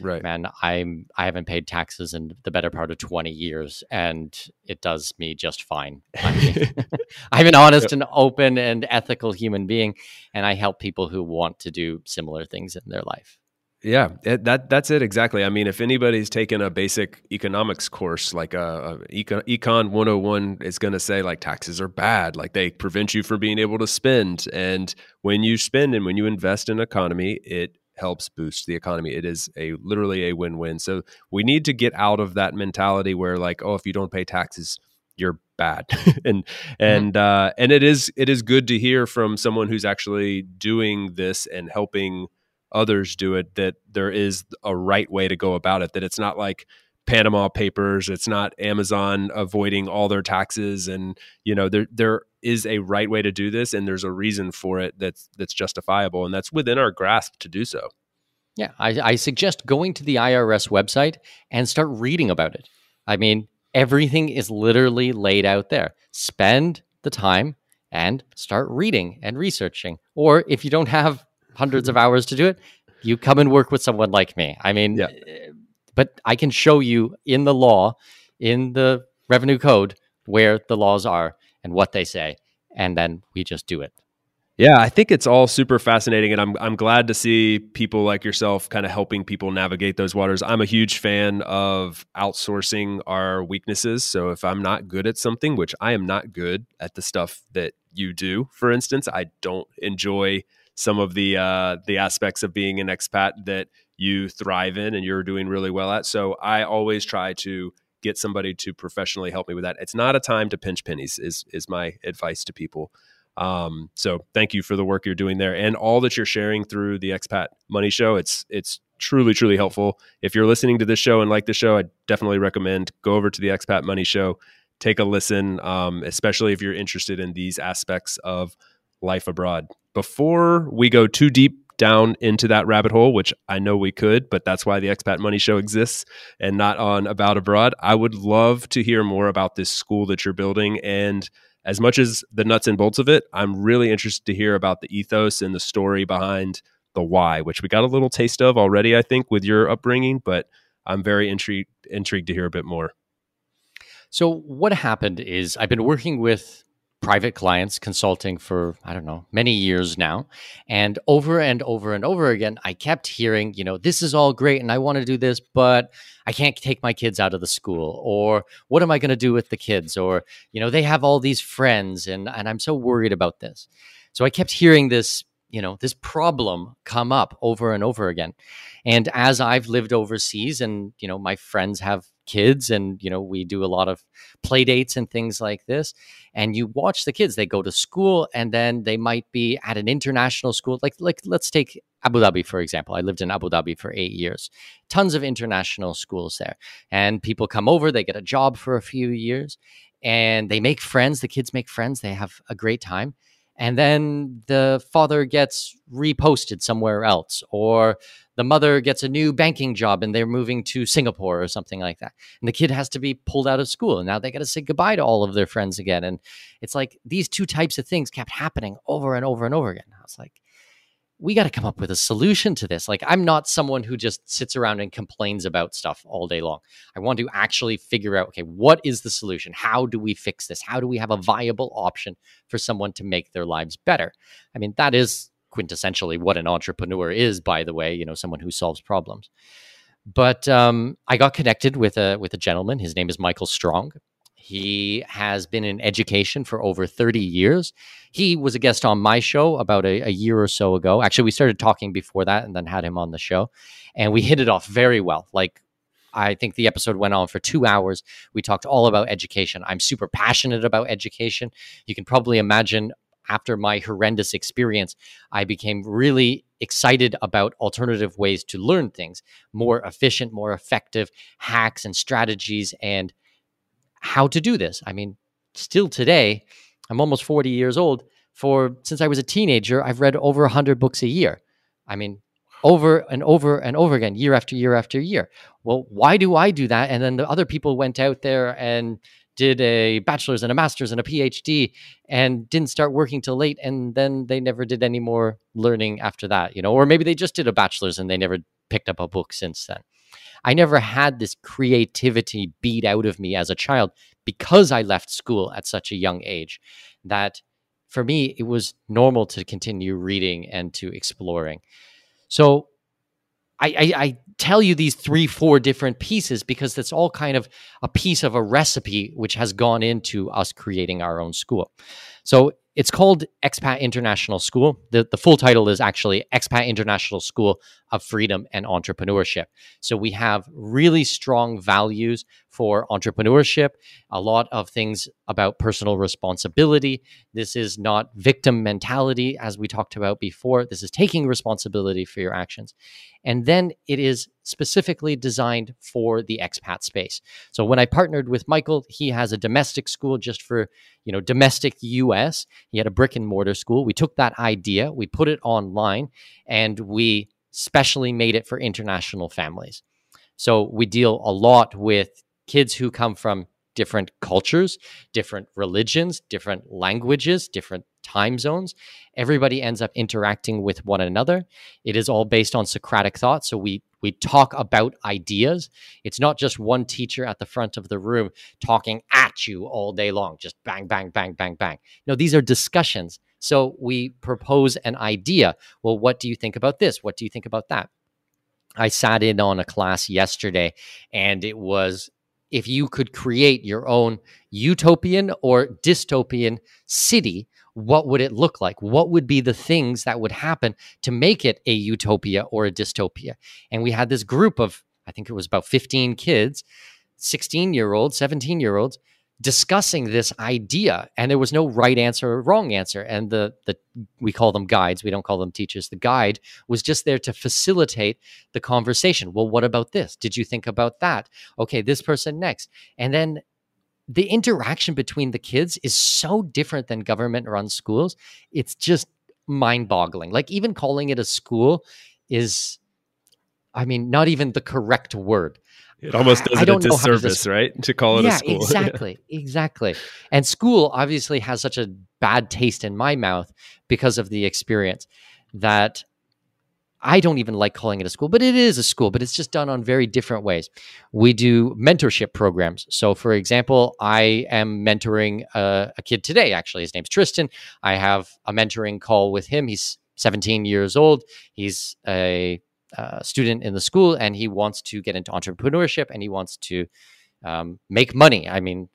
Right. Man, I'm I haven't paid taxes in the better part of 20 years, and it does me just fine. I mean, I'm an honest and open and ethical human being, and I help people who want to do similar things in their life. Yeah, it, that that's it exactly. I mean, if anybody's taken a basic economics course, like uh, uh, a, a econ, econ 101 is going to say like taxes are bad, like they prevent you from being able to spend, and when you spend and when you invest in economy, it helps boost the economy. It is a literally a win-win. So we need to get out of that mentality where like, oh, if you don't pay taxes, you're bad, and and uh, and it is it is good to hear from someone who's actually doing this and helping others do it that there is a right way to go about it that it's not like panama papers it's not amazon avoiding all their taxes and you know there there is a right way to do this and there's a reason for it that's that's justifiable and that's within our grasp to do so Yeah, I, I suggest going to the IRS website and start reading about it. I mean, everything is literally laid out there. Spend the time and start reading and researching. Or if you don't have hundreds of hours to do it, you come and work with someone like me. I mean, Yeah. Eh, but I can show you in the law, in the revenue code, where the laws are and what they say. And then we just do it. Yeah, I think it's all super fascinating, and I'm I'm glad to see people like yourself kind of helping people navigate those waters. I'm a huge fan of outsourcing our weaknesses. So if I'm not good at something, which I am not good at the stuff that you do, for instance, I don't enjoy some of the uh, the aspects of being an expat that you thrive in and you're doing really well at. So I always try to get somebody to professionally help me with that. It's not a time to pinch pennies. Is is my advice to people. Um, so thank you for the work you're doing there and all that you're sharing through the Expat Money Show. It's it's truly truly helpful. If you're listening to this show and like the show, I definitely recommend go over to the Expat Money Show, take a listen, um, especially if you're interested in these aspects of life abroad. Before we go too deep down into that rabbit hole, which I know we could, but that's why the Expat Money Show exists and not on About Abroad. I would love to hear more about this school that you're building and as much as the nuts and bolts of it, I'm really interested to hear about the ethos and the story behind the why, which we got a little taste of already, I think, with your upbringing, but I'm very intrigued intrigued to hear a bit more. So what happened is I've been working with private clients consulting for I don't know many years now and over and over and over again I kept hearing you know this is all great and I want to do this but I can't take my kids out of the school or what am I going to do with the kids or you know they have all these friends and and I'm so worried about this. So I kept hearing this you know this problem come up over and over again. And as I've lived overseas and you know my friends have kids and you know we do a lot of play dates and things like this and you watch the kids they go to school and then they might be at an international school like like let's take Abu Dhabi, for example. I lived in Abu Dhabi for eight years. Tons of international schools there. And people come over, they get a job for a few years, and they make friends. The kids make friends, they have a great time. And then the father gets reposted somewhere else, or the mother gets a new banking job and they're moving to Singapore or something like that. And the kid has to be pulled out of school. And now they got to say goodbye to all of their friends again. And it's like these two types of things kept happening over and over and over again. I was like, we got to come up with a solution to this. Like, I'm not someone who just sits around and complains about stuff all day long. I want to actually figure out, okay, what is the solution? How do we fix this? How do we have a viable option for someone to make their lives better? I mean, that is quintessentially what an entrepreneur is, by the way, you know, someone who solves problems. But um, I got connected with a with a gentleman. His name is Michael Strong. He has been in education for over 30 years. He was a guest on my show about a, a, year or so ago. Actually, we started talking before that and then had him on the show. And we hit it off very well. Like, I think the episode went on for two hours. We talked all about education. I'm super passionate about education. You can probably imagine after my horrendous experience, I became really excited about alternative ways to learn things, more efficient, more effective hacks and strategies, and how to do this. I mean, still today, I'm almost 40 years old. For since I was a teenager, I've read over 100 books a year. I mean, over and over and over again, year after year after year. Well, why do I do that? And then the other people went out there and did a bachelor's and a master's and a PhD and didn't start working till late and then they never did any more learning after that, you know, or maybe they just did a bachelor's and they never picked up a book since then. I never had this creativity beat out of me as a child because I left school at such a young age that for me it was normal to continue reading and to exploring. So I, I, I, tell you these three, four different pieces because that's all kind of a piece of a recipe which has gone into us creating our own school. So it's called Expat International School. The, the full title is actually Expat International School of Freedom and Entrepreneurship. So we have really strong values for entrepreneurship, a lot of things about personal responsibility. This is not victim mentality, as we talked about before. This is taking responsibility for your actions. And then it is specifically designed for the expat space. So when I partnered with Michael, he has a domestic school just for, you know, domestic US. He had a brick and mortar school. We took that idea, we put it online, and we specially made it for international families. So we deal a lot with kids who come from different cultures, different religions, different languages, different time zones. Everybody ends up interacting with one another. It is all based on Socratic thought. So we we talk about ideas. It's not just one teacher at the front of the room talking at you all day long, just bang, bang, bang, bang, bang. No, these are discussions. So we propose an idea. Well, what do you think about this? What do you think about that? I sat in on a class yesterday and it was if you could create your own utopian or dystopian city, what would it look like? What would be the things that would happen to make it a utopia or a dystopia? And we had this group of, I think it was about 15 kids, 16 year olds, 17 year olds, discussing this idea and there was no right answer or wrong answer. And the the we call them guides we don't call them teachers. The guide was just there to facilitate the conversation. Well what about this? Did you think about that? Okay this person next. And then the interaction between the kids is so different than government run schools. It's just mind boggling like even calling it a school is i mean not even the correct word it almost does it a disservice, right? To call it yeah, a school. Exactly. yeah. Exactly. And school obviously has such a bad taste in my mouth because of the experience that I don't even like calling it a school, but it is a school, but it's just done on very different ways. We do mentorship programs. So, for example, I am mentoring a, a kid today, actually. His name's Tristan. I have a mentoring call with him. He's 17 years old. He's a student in the school and he wants to get into entrepreneurship and he wants to um, make money. I mean,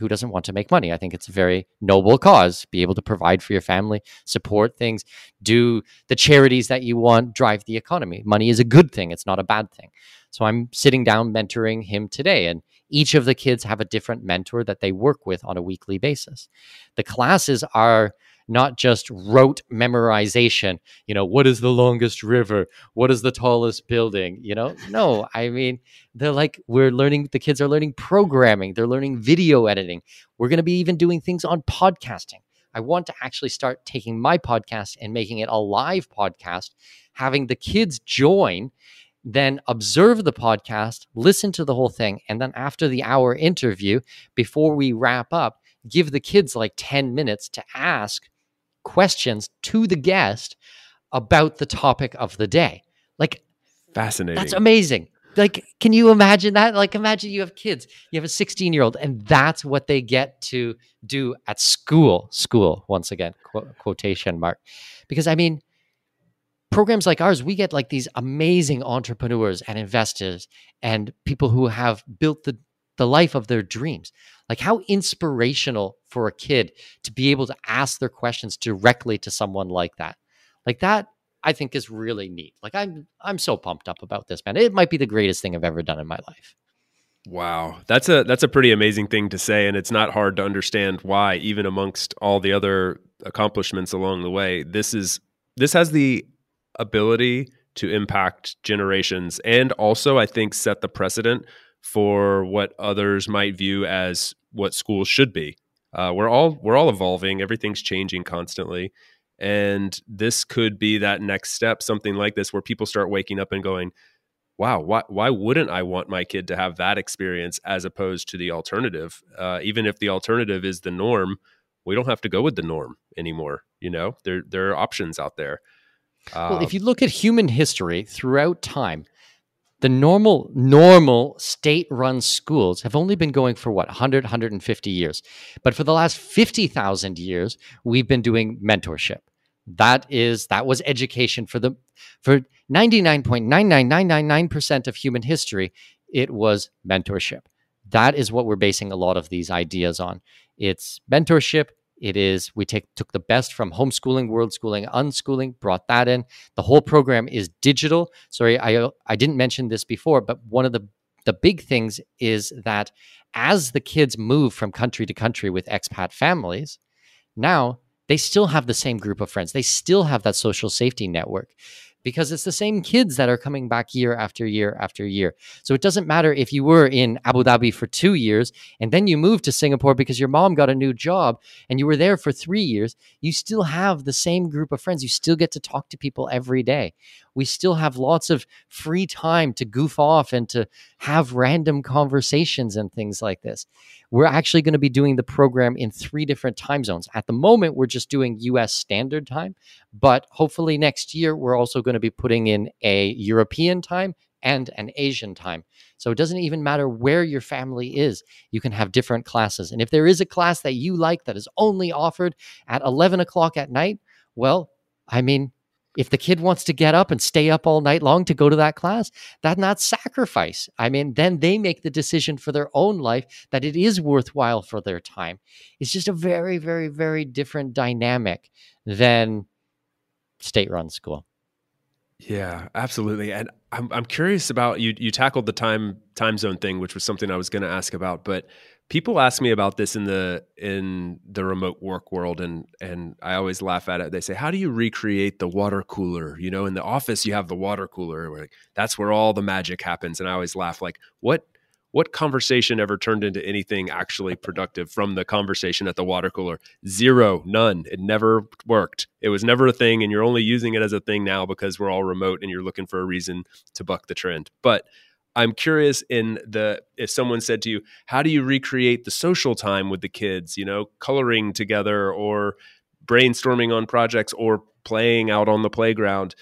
who doesn't want to make money? I think it's a very noble cause. Be able to provide for your family, support things, do the charities that you want, drive the economy. Money is a good thing, it's not a bad thing. So I'm sitting down mentoring him today, and each of the kids have a different mentor that they work with on a weekly basis. The classes are not just rote memorization. You know, what is the longest river? What is the tallest building? You know, no, I mean, they're like, we're learning, the kids are learning programming, they're learning video editing. We're going to be even doing things on podcasting. I want to actually start taking my podcast and making it a live podcast, having the kids join then observe the podcast, listen to the whole thing, and then after the hour interview, before we wrap up, give the kids like 10 minutes to ask questions to the guest about the topic of the day. Like, fascinating. That's amazing. Like, can you imagine that? Like, imagine you have kids, you have a 16 year old, and that's what they get to do at school. School, once again, qu- quotation mark. Because I mean, programs like ours, we get like these amazing entrepreneurs and investors and people who have built the, the life of their dreams. Like, how inspirational for a kid to be able to ask their questions directly to someone like that. Like, that I think is really neat. Like, I'm, I'm so pumped up about this, man. It might be the greatest thing I've ever done in my life. Wow, that's a that's a pretty amazing thing to say, and it's not hard to understand why, even amongst all the other accomplishments along the way. This is this has the ability to impact generations and also I think set the precedent for what others might view as what schools should be. Uh, we're all we're all evolving. Everything's changing constantly, and this could be that next step. Something like this, where people start waking up and going, "Wow, why why wouldn't I want my kid to have that experience as opposed to the alternative? Uh, even if the alternative is the norm, we don't have to go with the norm anymore. You know, there there are options out there." well, if um, you look at human history throughout time, the normal normal state-run schools have only been going for what 100 150 years. But for the last 50,000 years, we've been doing mentorship. That is that was education for the for 99.99999% of human history, it was mentorship. That is what we're basing a lot of these ideas on. It's mentorship, it is we take took the best from homeschooling, world schooling, unschooling, brought that in. The whole program is digital. Sorry, I I didn't mention this before, but one of the the big things is that as the kids move from country to country with expat families, now they still have the same group of friends. They still have that social safety network because it's the same kids that are coming back year after year after year. So it doesn't matter if you were in Abu Dhabi for two years and then you moved to Singapore because your mom got a new job and you were there for three years, you still have the same group of friends. You still get to talk to people every day. We still have lots of free time to goof off and to have random conversations and things like this. We're actually going to be doing the program in three different time zones. At the moment, we're just doing US standard time, but hopefully next year, we're also going to be putting in a European time and an Asian time. So it doesn't even matter where your family is. You can have different classes. And if there is a class that you like that is only offered at 11 o'clock at night, well, I mean, if the kid wants to get up and stay up all night long to go to that class, that's not sacrifice. I mean, then they make the decision for their own life that it is worthwhile for their time. It's just a very, very, very different dynamic than state run school. Yeah, absolutely. And I'm I'm curious about you you tackled the time time zone thing, which was something I was going to ask about, but people ask me about this in the in the remote work world and and I always laugh at it. They say, "How do you recreate the water cooler?" You know, in the office you have the water cooler. Like, that's where all the magic happens. And I always laugh like, "What what conversation ever turned into anything actually productive from the conversation at the water cooler? Zero, none. It never worked. It was never a thing, and you're only using it as a thing now because we're all remote and you're looking for a reason to buck the trend. But I'm curious in the if someone said to you, how do you recreate the social time with the kids, you know, coloring together or brainstorming on projects or playing out on the playground?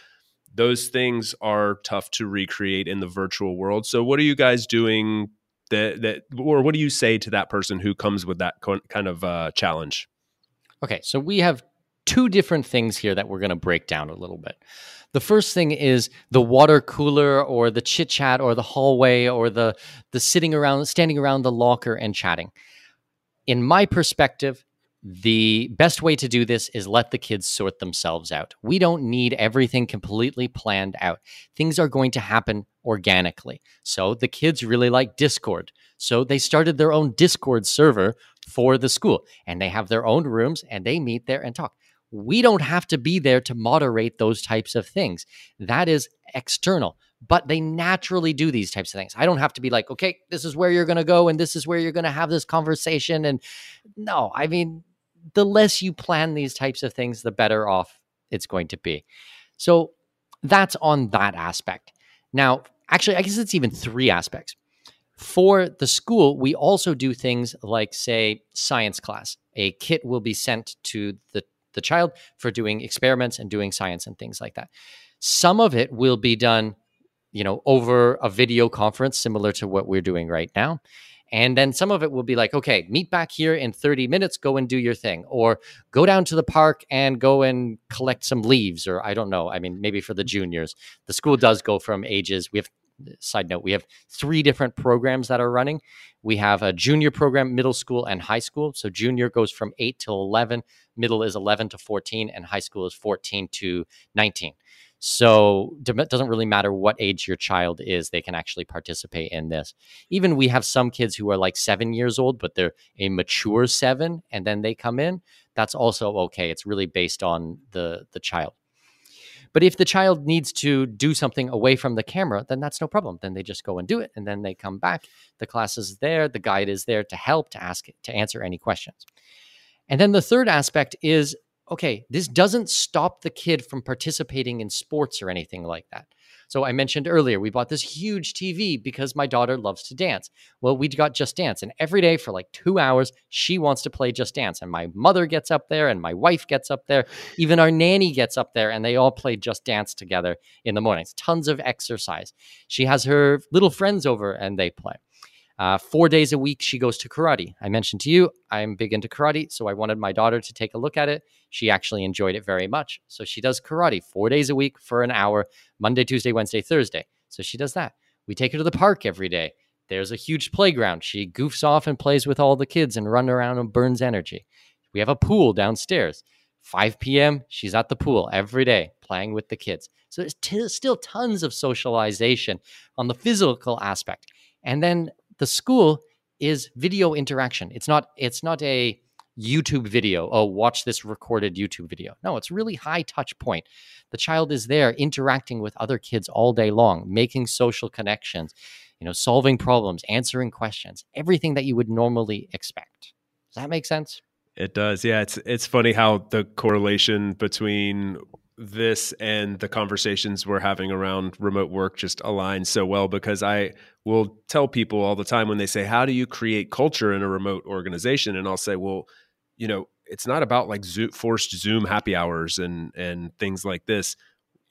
Those things are tough to recreate in the virtual world. So what are you guys doing that that or what do you say to that person who comes with that kind of uh, challenge? Okay, so we have two different things here that we're going to break down a little bit. The first thing is the water cooler or the chit chat or the hallway or the the sitting around standing around the locker and chatting. In my perspective, the best way to do this is let the kids sort themselves out. We don't need everything completely planned out. Things are going to happen organically. So the kids really like Discord. So they started their own Discord server for the school and they have their own rooms and they meet there and talk we don't have to be there to moderate those types of things. That is external, but they naturally do these types of things. I don't have to be like, okay, this is where you're going to go and this is where you're going to have this conversation. And no, I mean, the less you plan these types of things, the better off it's going to be. So that's on that aspect. Now, actually, I guess it's even three aspects. For the school, we also do things like, say, science class. A kit will be sent to the, the child for doing experiments and doing science and things like that. Some of it will be done, you know, over a video conference, similar to what we're doing right now. And then some of it will be like, okay, meet back here in 30 minutes, go and do your thing, or go down to the park and go and collect some leaves, or I don't know. I mean, maybe for the juniors, the school does go from ages. We have side note, we have three different programs that are running. We have a junior program, middle school, and high school. So junior goes from 8 till 11, middle is 11 to 14, and high school is 14 to 19. So it doesn't really matter what age your child is, they can actually participate in this. Even we have some kids who are like seven years old, but they're a mature seven, and then they come in. That's also okay. It's really based on the the child. But if the child needs to do something away from the camera, then that's no problem. Then they just go and do it, and then they come back. The class is there, the guide is there to help, to ask, to answer any questions. And then the third aspect is okay, this doesn't stop the kid from participating in sports or anything like that. So I mentioned earlier, we bought this huge TV because my daughter loves to dance. Well, we got Just Dance, and every day for like two hours, she wants to play Just Dance. And my mother gets up there, and my wife gets up there. Even our nanny gets up there, and they all play Just Dance together in the mornings. Tons of exercise. She has her little friends over, and they play. Uh, four days a week, she goes to karate. I mentioned to you, I'm big into karate, so I wanted my daughter to take a look at it. She actually enjoyed it very much. So she does karate four days a week for an hour, Monday, Tuesday, Wednesday, Thursday. So she does that. We take her to the park every day. There's a huge playground. She goofs off and plays with all the kids and runs around and burns energy. We have a pool downstairs. 5 p.m., she's at the pool every day playing with the kids. So there's t- still tons of socialization on the physical aspect. And then the school is video interaction. It's not it's not a YouTube video. Oh, watch this recorded YouTube video. No, it's really high touch point. The child is there interacting with other kids all day long, making social connections, you know, solving problems, answering questions, everything that you would normally expect. Does that make sense? It does. Yeah, it's it's funny how the correlation between this and the conversations we're having around remote work just align so well because I will tell people all the time when they say, How do you create culture in a remote organization? And I'll say, Well, you know, it's not about like forced Zoom happy hours and and things like this.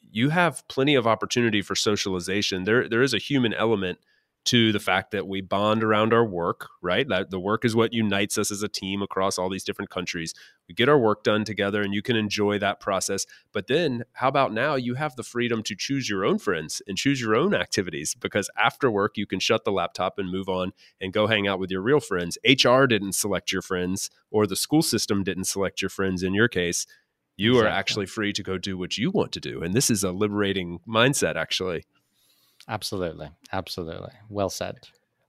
You have plenty of opportunity for socialization. There there is a human element to the fact that we bond around our work, right? That the work is what unites us as a team across all these different countries. We get our work done together and you can enjoy that process. But then how about now you have the freedom to choose your own friends and choose your own activities because after work you can shut the laptop and move on and go hang out with your real friends. HR didn't select your friends or the school system didn't select your friends in your case. You exactly. are actually free to go do what you want to do. And this is a liberating mindset actually. Absolutely. Absolutely. Well said.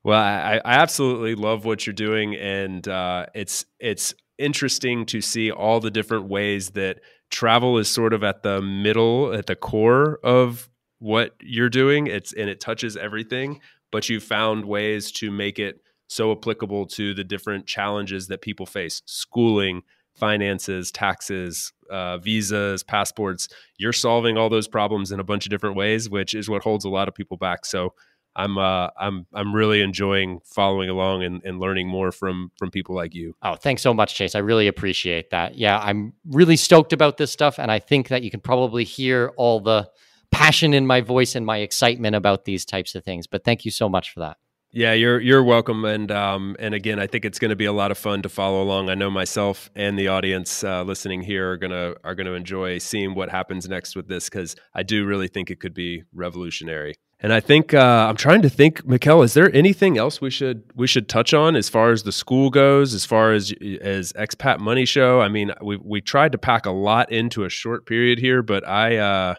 Well, I, I absolutely love what you're doing, and uh, it's it's interesting to see all the different ways that travel is sort of at the middle, at the core of what you're doing. It's and it touches everything, but you found ways to make it so applicable to the different challenges that people face: schooling, finances, taxes, uh, visas, passports. You're solving all those problems in a bunch of different ways, which is what holds a lot of people back. So I'm uh, I'm I'm really enjoying following along and, and learning more from from people like you. Oh, thanks so much, Chase. I really appreciate that. Yeah, I'm really stoked about this stuff, and I think that you can probably hear all the passion in my voice and my excitement about these types of things. But thank you so much for that. Yeah, you're you're welcome, and um, and again, I think it's going to be a lot of fun to follow along. I know myself and the audience uh, listening here are gonna are gonna enjoy seeing what happens next with this because I do really think it could be revolutionary. And I think uh, I'm trying to think, Mikkel, is there anything else we should we should touch on as far as the school goes, as far as as expat money show? I mean, we we tried to pack a lot into a short period here, but I. Uh,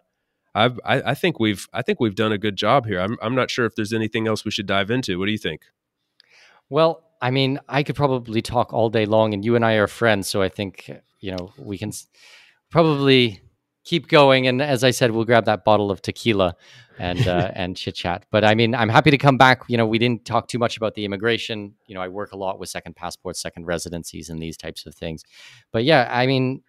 I, I think we've I think we've done a good job here. I'm I'm not sure if there's anything else we should dive into. What do you think? Well, I mean, I could probably talk all day long, and you and I are friends, so I think you know we can probably keep going. And as I said, we'll grab that bottle of tequila and uh, and chit chat. But I mean, I'm happy to come back. You know, we didn't talk too much about the immigration. You know, I work a lot with second passports, second residencies, and these types of things. But yeah, I mean,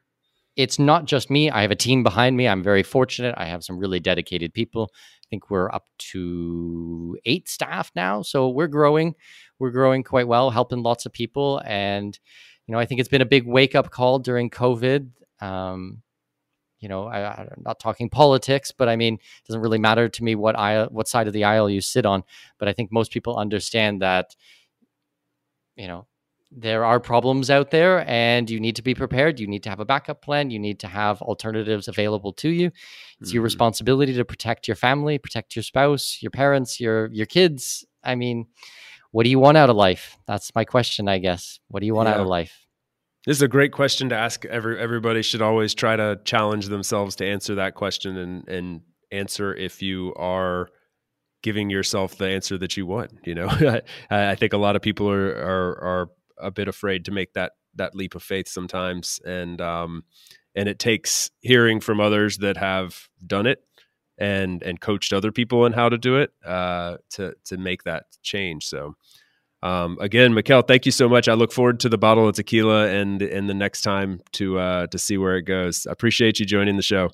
it's not just me. I have a team behind me. I'm very fortunate. I have some really dedicated people. I think we're up to eight staff now, so we're growing. We're growing quite well, helping lots of people, and you know, I think it's been a big wake up call during COVID. Um, you know, I, am not talking politics, but I mean, it doesn't really matter to me what aisle, what side of the aisle you sit on. But I think most people understand that, you know, there are problems out there and you need to be prepared. You need to have a backup plan. You need to have alternatives available to you. It's mm-hmm. your responsibility to protect your family, protect your spouse, your parents, your your kids. I mean, what do you want out of life? That's my question, I guess. What do you want yeah. out of life? This is a great question to ask. Every everybody should always try to challenge themselves to answer that question and and answer if you are giving yourself the answer that you want. You know, I, I think a lot of people are, are are a bit afraid to make that that leap of faith sometimes, and um, and it takes hearing from others that have done it and and coached other people on how to do it uh, to to make that change. So um, again, Mikkel, thank you so much. I look forward to the bottle of tequila and and the next time to uh, to see where it goes. I appreciate you joining the show.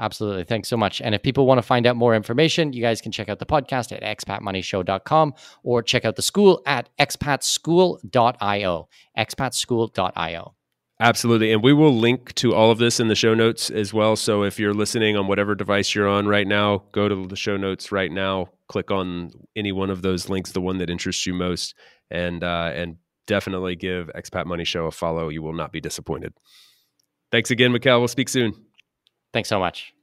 Absolutely. Thanks so much. And if people want to find out more information, you guys can check out the podcast at expatmoneyshow.com or check out the school at expatschool.io. expatschool.io. Absolutely. And we will link to all of this in the show notes as well. So if you're listening on whatever device you're on right now, go to the show notes right now, click on any one of those links, the one that interests you most, and uh, and definitely give Expat Money Show a follow. You will not be disappointed. Thanks again, Mikkel. We'll speak soon. Thanks so much.